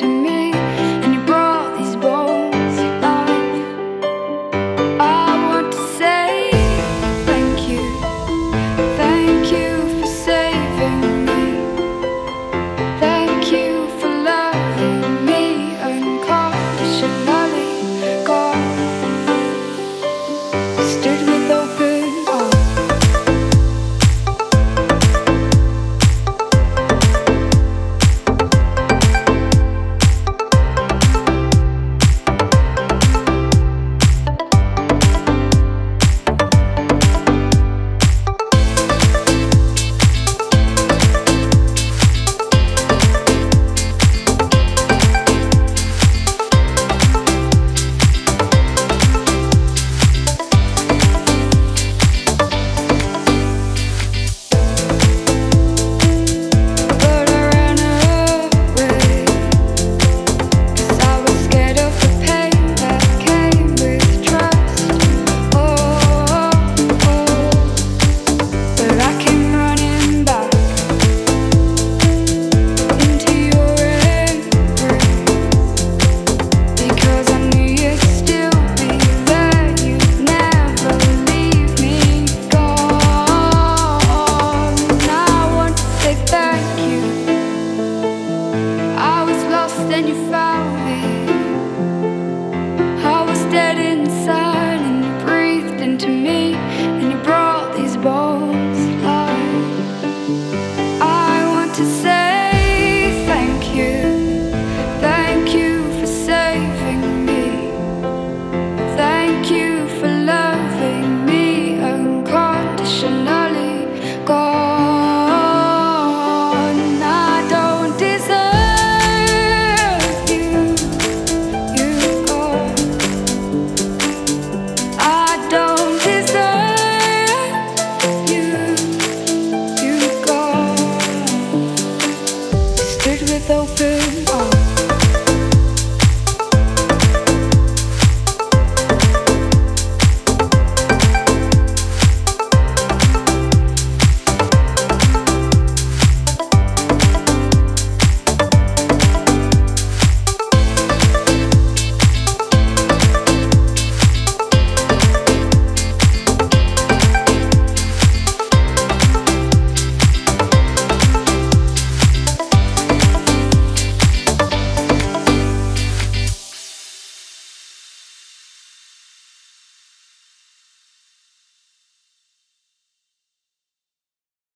to me. open